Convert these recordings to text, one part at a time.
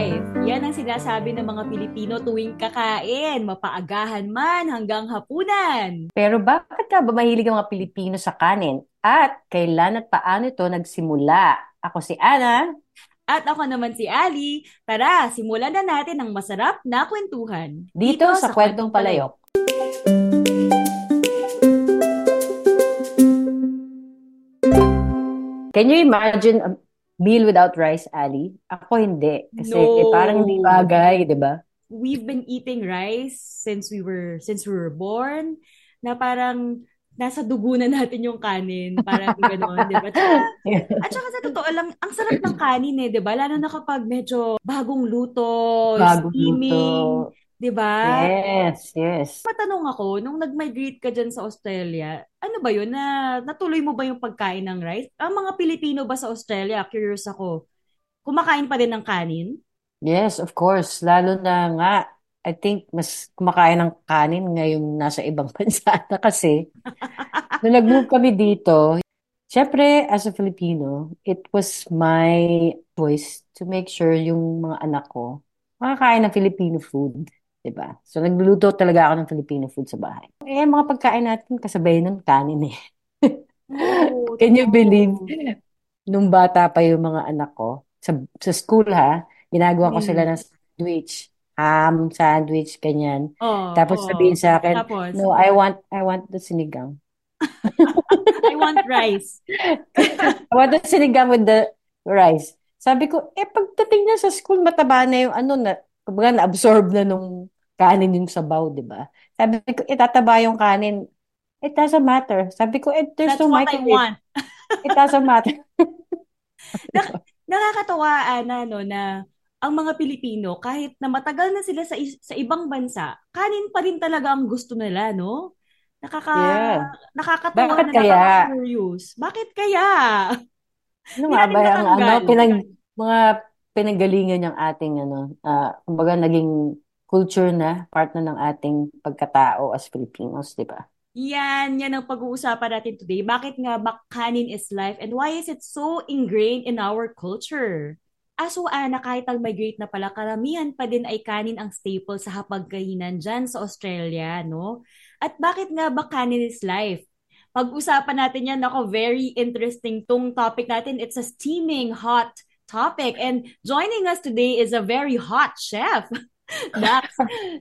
Life. Yan ang sinasabi ng mga Pilipino tuwing kakain, mapaagahan man hanggang hapunan. Pero bakit ka ba mahilig ang mga Pilipino sa kanin? At kailan at paano ito nagsimula? Ako si Ana. At ako naman si Ali. Tara, simulan na natin ang masarap na kwentuhan. Dito, sa Kwentong Palayok. Can you imagine a meal without rice, Ali? Ako hindi. Kasi No. parang hindi bagay, di ba? We've been eating rice since we were since we were born na parang nasa dugo na natin yung kanin. Parang gano'n, di ba? At saka sa totoo lang, ang sarap ng kanin eh, 'di ba? Lalo na kapag medyo bagong luto, Bagong steaming, luto. 'Di ba? Yes, yes. Matanong ako, nung nag-migrate ka dyan sa Australia, ano ba yun? Na, natuloy mo ba yung pagkain ng rice? Ang mga Pilipino ba sa Australia, curious ako, kumakain pa din ng kanin? Yes, of course. Lalo na nga, I think mas kumakain ng kanin ngayong nasa ibang bansa na kasi. Nung nag-move kami dito, syempre, as a Filipino, it was my choice to make sure yung mga anak ko makakain ng Filipino food. Diba? So, nagluluto talaga ako ng Filipino food sa bahay. Eh, mga pagkain natin, kasabay nun kanin eh. Oh, Can you believe? Nung bata pa yung mga anak ko, sa, sa school ha, ginagawa ko sila Mm. ng sandwich. Ham, sandwich, ganyan. Oh, Tapos oh. sabihin sa akin, Tapos, no, I want, I want the sinigang. I want rice. I want the sinigang with the rice. Sabi ko, eh, pagdating na sa school, mataba na yung ano, na, kumbaga na-absorb na nung kanin yung sabaw, di ba? Sabi ko, itataba yung kanin. It doesn't matter. Sabi ko, eh, there's That's no what I microwave. want. It doesn't matter. Nakakatawa, Ana, no, na ang mga Pilipino, kahit na matagal na sila sa, sa ibang bansa, kanin pa rin talaga ang gusto nila, no? Nakaka, Yeah. nakakatawa Bakit na kaya? nakaka-curious. Bakit kaya? Ano nga ba ang ano, pinag, mga pinanggalingan ng ating ano, ah, kumbaga naging culture na, part na ng ating pagkatao as Filipinos, di ba? Yan, yan ang pag-uusapan natin today. Bakit nga ba kanin is life and why is it so ingrained in our culture? Aso Ana, kahit nag-migrate na pala, karamihan pa din ay kanin ang staple sa hapagkainan dyan sa Australia, no? At bakit nga ba kanin is life? Pag-usapan natin yan, ako, very interesting tong topic natin. It's a steaming hot topic. And joining us today is a very hot chef. That's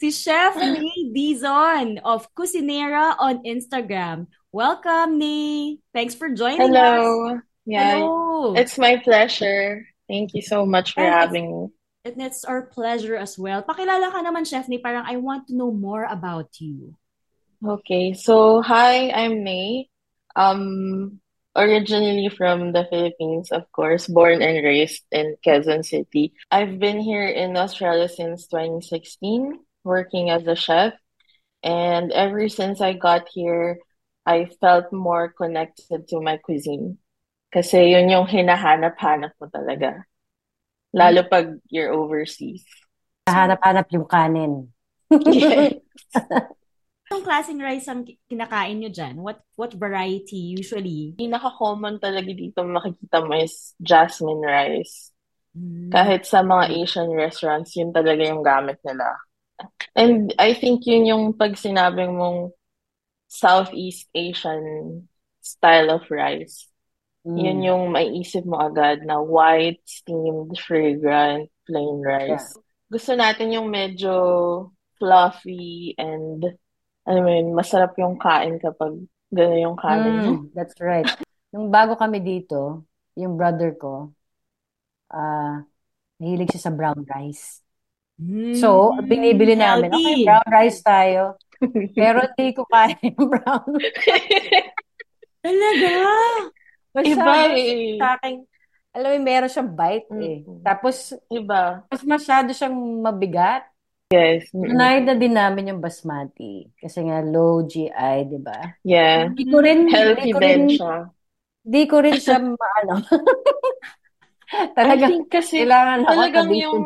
si Chef Nay Dizon of Cusinera on Instagram. Welcome, Nay. Thanks for joining us. Hello. Yeah, Hello. it's my pleasure. Thank you so much for And having me. And it's our pleasure as well. Pakilala ka naman, Chef Nay. Parang I want to know more about you. Okay, so hi, I'm May. Um, originally from the Philippines, of course, born and raised in Quezon City. I've been here in Australia since 2016, working as a chef. And ever since I got here, I felt more connected to my cuisine. Kasi yun yung hinahanap-hanap mo talaga. Lalo pag you're overseas. Nahanap-hanap yung kanin. Yes. Anong klaseng rice ang ki- kinakain nyo dyan? What what variety usually? Pinaka-common talaga dito makikita mo is jasmine rice. Mm. Kahit sa mga Asian restaurants, yun talaga yung gamit nila. And I think yun yung pag sinabing mong Southeast Asian style of rice. Yun Mm. yung maiisip mo agad na white, steamed, fragrant, plain rice. Gusto natin yung medyo fluffy and ano mo yun, masarap yung kain kapag gano'n yung kanin. Mm, that's right. Nung bago kami dito, yung brother ko, ah, nahilig siya sa brown rice. So, Mm, binibili namin, okay, healthy. brown rice tayo. Pero hindi ko kaya yung brown. Talaga? Iba Masyado eh. sa akin, alam mo, meron siyang bite eh. Tapos, Iba. mas masyado siyang mabigat. Yes. Na din namin yung basmati. Kasi nga, low GI, di ba? Yeah. Di ko rin, di Healthy ko rin, siya. di ko rin siya maano. I Talaga, think kasi kailangan ako talagang tabihin. yung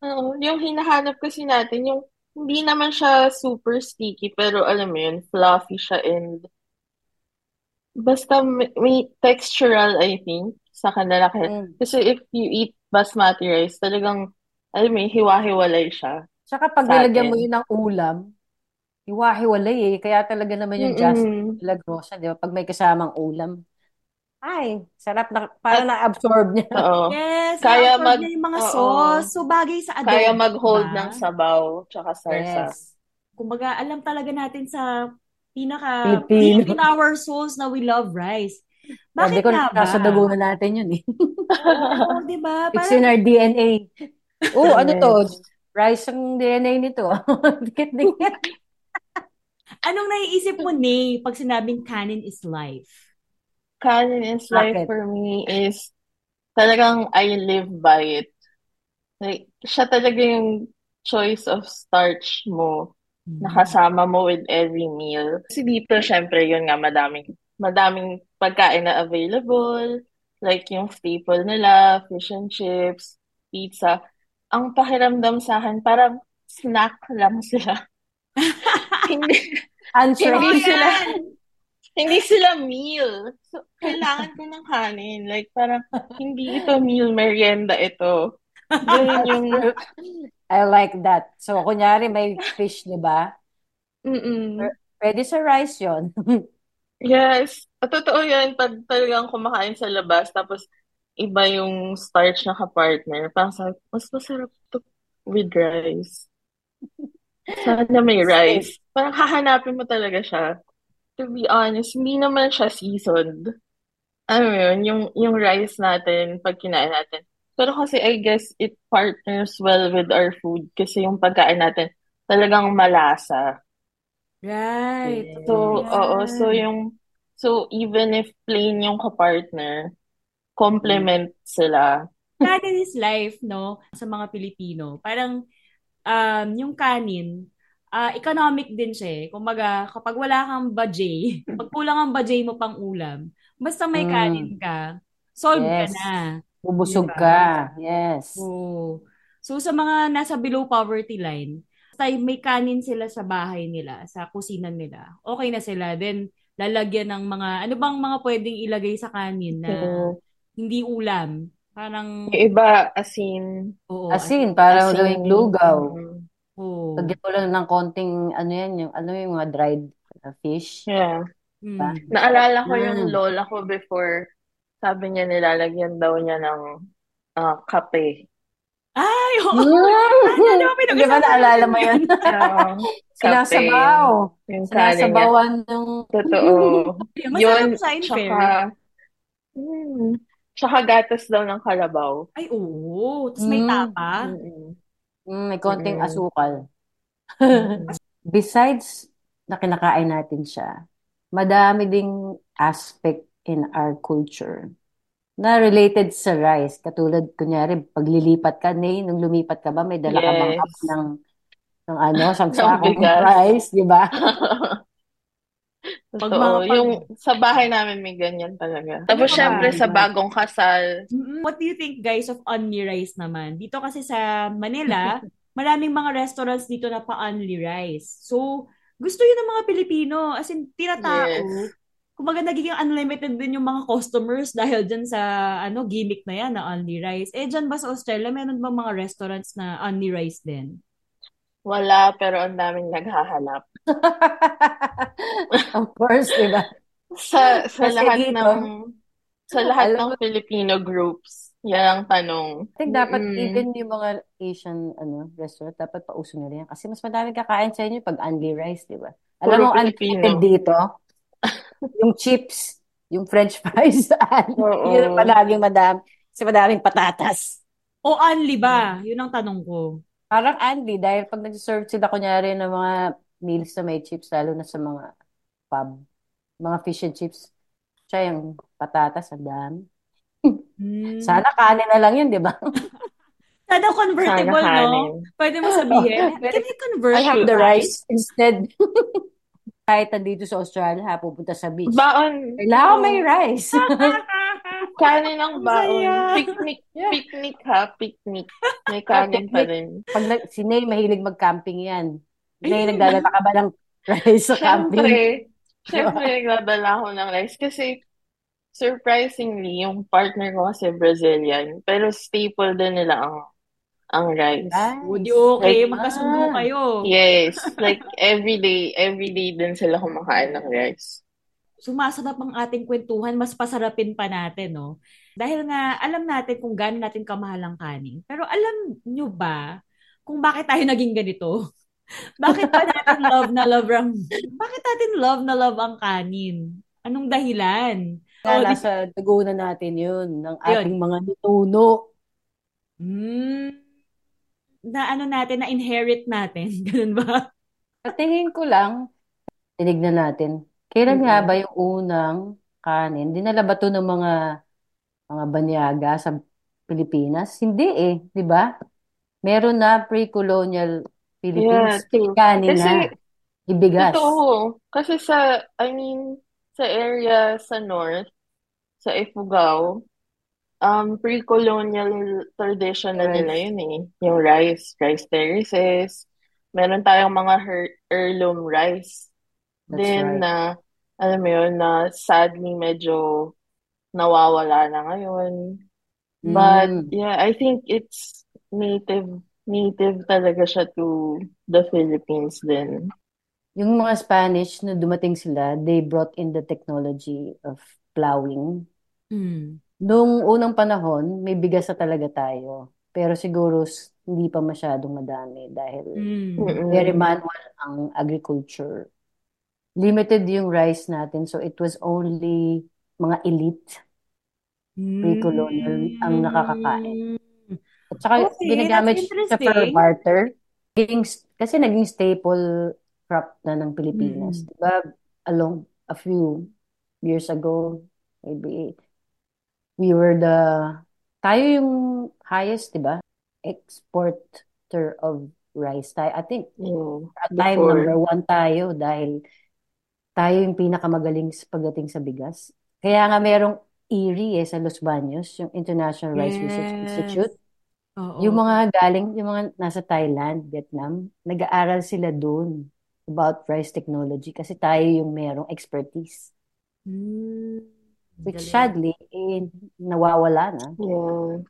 oo, yung hinahanap kasi natin yung hindi naman siya super sticky pero alam mo yun, fluffy siya and basta may, may textural I think sa kanila Mm. kasi if you eat basmati rice talagang alam mo hiwa-hiwalay siya Tsaka pag sa nilagyan mo yun ng ulam, hiwa-hiwalay eh. Kaya talaga naman yung Just Mm-mm. Milagrosa, di ba? Pag may kasamang ulam. Ay, sarap na, At parang na-absorb niya. oo, Yes, kaya mag niya yung mga oo, sauce. So, bagay sa kaya adobo, mag-hold diba? ng sabaw tsaka sarsa. Yes. Kumbaga, alam talaga natin sa pinaka Filipino. deep in our souls na we love rice. Sabi Bakit ko, nga ba? nasa dugo na natin yun eh. Oo, di ba? It's Parang, in our DNA. Oh, ano to? Rice ang DNA nito. Dikit-dikit. anong naiisip mo, Nay, pag sinabing canon is life? Canon is life Bakit? for me is talagang I live by it. Like, siya talaga yung choice of starch mo Mm. nakasama mo with every meal. Kasi dito, syempre, yun nga, madaming, madaming pagkain na available. Like yung staple nila, fish and chips, pizza. Ang pakiramdam sa akin, parang snack lang sila. Hindi, Answer. hindi sila, hindi sila meal. So, kailangan ko ng kanin. Like, parang, hindi ito meal, merienda ito. Ganun yung, I like that. So, kunyari may fish, di ba? mm Pwede sa rice yon. Yes. At Totoo yan. Pag talagang kumakain sa labas, tapos iba yung starch na kapartner, parang sabi, mas masarap to with rice. Sana may rice. Parang hahanapin mo talaga siya. To be honest, hindi naman siya seasoned. Ano yun, yung, yung rice natin, pag kinain natin. Pero kasi I guess it partners well with our food kasi yung pagkain natin talagang malasa. Right. So, Yan. oo, so yung, so even if plain yung kapartner, complement sila. Canon is life, no? Sa mga Pilipino. Parang, um, yung kanin, ah, economic din siya eh. Kumbaga, kapag wala kang budget, pag kulang ang budget mo pang ulam, basta may Mm. kanin ka, solve ka Yes. na. Bubusog Diba? ka. Yes. Oo. So, sa mga nasa below poverty line, basta may kanin sila sa bahay nila, sa kusina nila, okay na sila. Then, lalagyan ng mga, ano bang mga pwedeng ilagay sa kanin na So, hindi ulam? Parang, yung iba, asin, oo. Asin, para asin, gawing lugaw. mm, Oo. Lagyan mo lang ng konting, ano yan, yung, ano yung mga dried uh, fish. yeah. Mm. Naalala ko yung Mm. lola ko before, sabi niya nilalagyan daw niya ng ah, kape. Ay, oo. Mm. Naalala ko, Di ba naalala mo yun? Kape, Sinasabaw. yung. Sinasabawan ng... Totoo. yun. Tsaka, fair. Tsaka gatas daw ng kalabaw. Ay, oo. Tapos may Mm. tapa. Mm-mm. Mm, may konting Mm-mm. asukal. Mm-mm. Besides na kinakain natin siya, madami ding aspect in our culture na related sa rice. Katulad, kunyari, paglilipat ka, Nay, nung lumipat ka ba, may dala ka bang Yes. ng, ng ano, isang Ng sakong bigas. rice, di ba? Pag Totoo. mga pag- Yung sa bahay namin may ganyan talaga. Ano Tapos pa ba? syempre sa bagong kasal. What do you think, guys, of only rice naman? Dito kasi sa Manila, maraming mga restaurants dito na pa-only rice. So, gusto yun ng mga Pilipino. As in, tinatao. Yes. Kumbaga, nagiging unlimited din yung mga customers dahil dyan sa ano gimmick na yan na only rice. Eh, dyan ba sa Australia, meron ba mga restaurants na only rice din? wala pero ang daming naghahanap. Of course, di ba? Sa sa Kasi lahat dito, ng sa lahat alam ng Filipino groups, yan ang tanong. I think dapat Mm-mm. even yung mga Asian ano restaurant, dapat pauso nila yan. Kasi mas madami kakain sa inyo pag only rice, di ba? Alam Puro mo, ang dito, yung chips, yung french fries, yun ang palaging madami. Kasi madaming patatas. O only ba? Yun ang tanong ko. Parang Andy, dahil pag nag-serve sila kunyari ng mga meals na may chips, lalo na sa mga pub, mga fish and chips, siya yung patatas, ang dami. Mm. Sana kanin na lang yun, di ba? Sana convertible, Sana no? kanin. Pwede mo sabihin, can I convert I have the rice instead. Kahit nandito sa Australia, ha, pupunta sa beach. Baon. Kailangan may rice. Kanin ang baon. Picnic, picnic ha, picnic. May kanin pa rin. Pag na, si Nay, mahilig mag-camping yan. Nay, nagdadala ka ba ng rice sa camping? Siyempre, siyempre nagdadala ako ng rice kasi surprisingly, yung partner ko kasi Brazilian, pero staple din nila ang ang rice. Nice. Would you okay? Like, Magkasundo ah. kayo. Yes, like every day, every day din sila kumakain ng rice. Sumasarap ang ating kwentuhan, mas pasarapin pa natin, no? Dahil nga, alam natin kung gaano natin kamahal ang kanin. Pero alam nyo ba kung bakit tayo naging ganito? Bakit pa natin love na love ang... Bakit natin love na love ang kanin? Anong dahilan? Nga, Oh, nasa na natin yun, ng Yun. ating mga ninuno. Hmm, na ano natin, na inherit natin. Ganun ba? Sa tingin ko lang, tinignan natin, kailan nga ba yung unang kanin? Dinala ba to ng mga mga banyaga sa Pilipinas? Hindi eh, di ba? Meron na pre-colonial Philippines, Yeah, Kasi, na, ibigas. Totoo. Kasi sa, I mean, sa area sa north, sa Ifugao, um, pre-colonial tradition na nila yun eh. Yung rice, rice terraces. Meron tayong mga her- heirloom rice. That's Then, right. na, alam mo yun, na sadly medyo nawawala na ngayon. But, Mm. yeah, I think it's native, native talaga siya to the Philippines din. Yung mga Spanish na dumating sila, they brought in the technology of plowing. Hmm. Nung unang panahon, may bigas na talaga tayo. Pero siguro hindi pa masyadong madami dahil Hmm. Mm-mm. very manual ang agriculture. Limited yung rice natin, so it was only mga elite pre-colonial ang nakakakain. At saka. Okay, ginagamit siya for barter. Naging, kasi naging staple crop na ng Pilipinas. Mm. Diba? Along a few years ago, maybe we were the, tayo yung highest, diba? Exporter of rice. Tayo, I think, Yeah, at time before. number one tayo dahil tayo yung pinakamagaling sa pagdating sa bigas. Kaya nga merong IRI eh, sa Los Baños, yung International Rice Research Yes. Oo. Yung mga galing, yung mga nasa Thailand, Vietnam, nag-aaral sila doon about rice technology kasi tayo yung merong expertise. Hmm. Which Galing. sadly, eh, nawawala na. Yeah.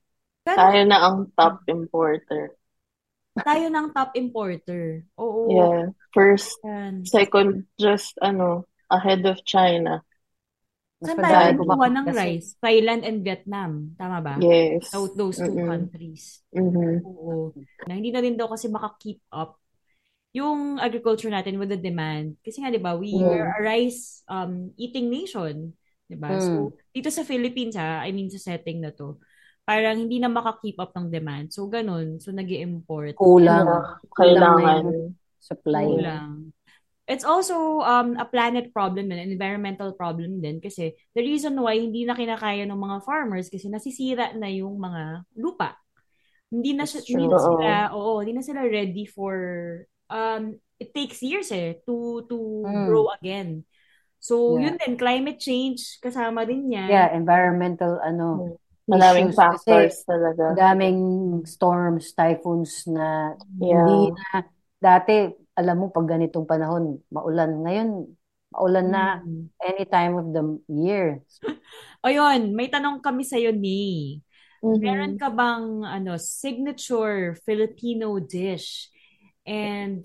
Pero Tayo na ang top importer. tayo ng top importer. Oo. Yeah. First, Yan. second, just ano, ahead of China. Saan tayo kumuha ng kasi. rice? Thailand and Vietnam. Tama ba? Yes. Those, those two Mm-mm. countries. Mhm. Oo. Na hindi na rin daw kasi maka-keep up yung agriculture natin with the demand. Kasi nga, di ba, we Mm. are a rice um, eating nation. Di ba? Mm. So, dito sa Philippines, ha, I mean, sa setting na to, parang hindi na maka-keep up ng demand. So, ganun. So, nag import Kulang. Yeah. Kulang Kailangan. supply. Kulang. It's also um, a planet problem din, an environmental problem din kasi the reason why hindi na kinakaya ng mga farmers kasi nasisira na yung mga lupa. Hindi na, siya- hindi na sila, oo, hindi na sila ready for, um, it takes years eh, to, to Mm. grow again. So, Yeah. yun din, climate change, kasama din yan. Yeah, environmental ano Maraming issues kasi factors talaga. daming storms, typhoons na Yeah. hindi na dati alam mo pag ganitong panahon maulan ngayon maulan na Mm. any time of the year. Ayun, may tanong kami sa'yo, ni. Mhm. Meron ka bang ano signature Filipino dish? And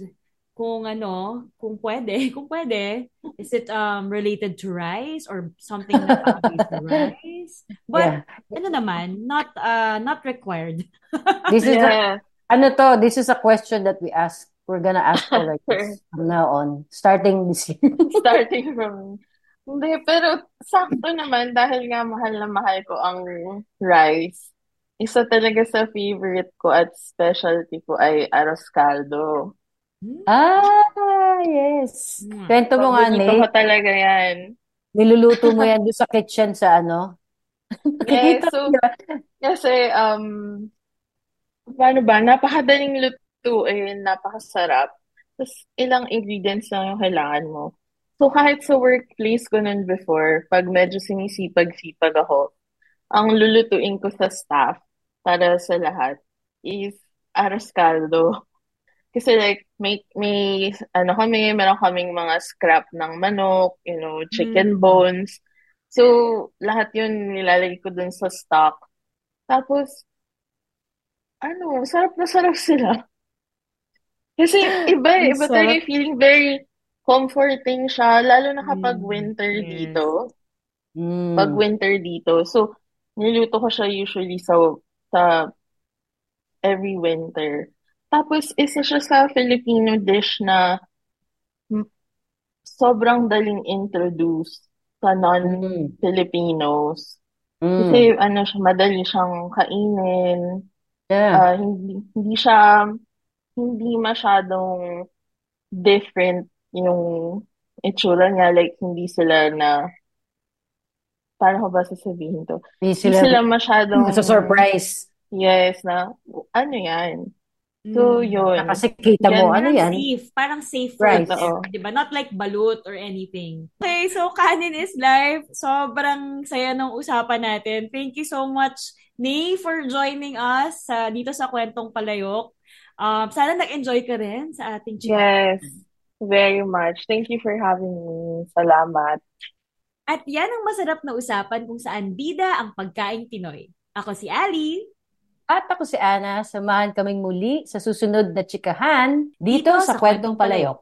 kung ano, kung pwede, kung pwede, is it um related to rice or something na sa rice? But Yeah. ano naman, not uh not required. This is a, Yeah. ano to, this is a question that we ask. We're gonna ask for like this from now on, starting this year. Starting from... Hindi, pero sakto naman dahil nga mahal na mahal ko ang rice. Isa talaga sa favorite ko at specialty ko ay arroz caldo. ah, yes. Hmm. Kwento mo nga, Nate. ko talaga yan. Niluluto mo yan doon sa kitchen sa ano? Yeah, so, kasi, um, paano ba, napakadaling lutuin, napakasarap. Tapos, ilang ingredients lang yung kailangan mo. So, kahit sa workplace ko nun before, pag medyo sinisipag-sipag ako, ang lulutuin ko sa staff para sa lahat is arroz caldo. Kasi like, may, may, ano kami, meron kaming mga scrap ng manok, you know, chicken Mm. bones. So, lahat yun nilalagay ko dun sa stock. Tapos, ano, sarap na sarap sila. Kasi iba, eh, iba talaga feeling very comforting siya, lalo na kapag Mm, winter yes. dito. Mm. Pag winter dito. So, niluto ko siya usually sa, sa every winter. Tapos, isa siya sa Filipino dish na sobrang daling introduce sa Mm. non-Filipinos. Mm. Kasi, ano siya, madali siyang kainin. Yeah. Ah, hindi, hindi siya, hindi masyadong different yung itsura niya. Like, hindi sila na, paano ko ba sasabihin to? Hindi Hindi sila sila masyadong, sa surprise. yes, na, ano yan? So, Mm. yun. Kasi kita mo, ano yan? safe. Parang safe Right. food. Oo. Di ba? Not like balut or anything. Okay, so Kanin is Life. Sobrang saya ng usapan natin. Thank you so much, Nay, for joining us sa dito sa Kwentong Palayok. Um, sana nag-enjoy ka rin sa ating chat. Yes, very much. Thank you for having me. Salamat. At yan ang masarap na usapan kung saan bida ang pagkaing Pinoy. Ako si Ali. At ako si Ana, samahan kaming muli sa susunod na chikahan dito, Dito sa sa Kwentong. Palayok.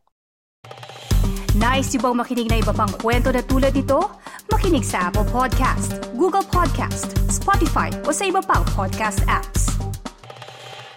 Nice yung bang makinig na iba pang kwento na tulad ito? Makinig sa Apple Podcast, Google Podcast, Spotify o sa iba pang podcast apps.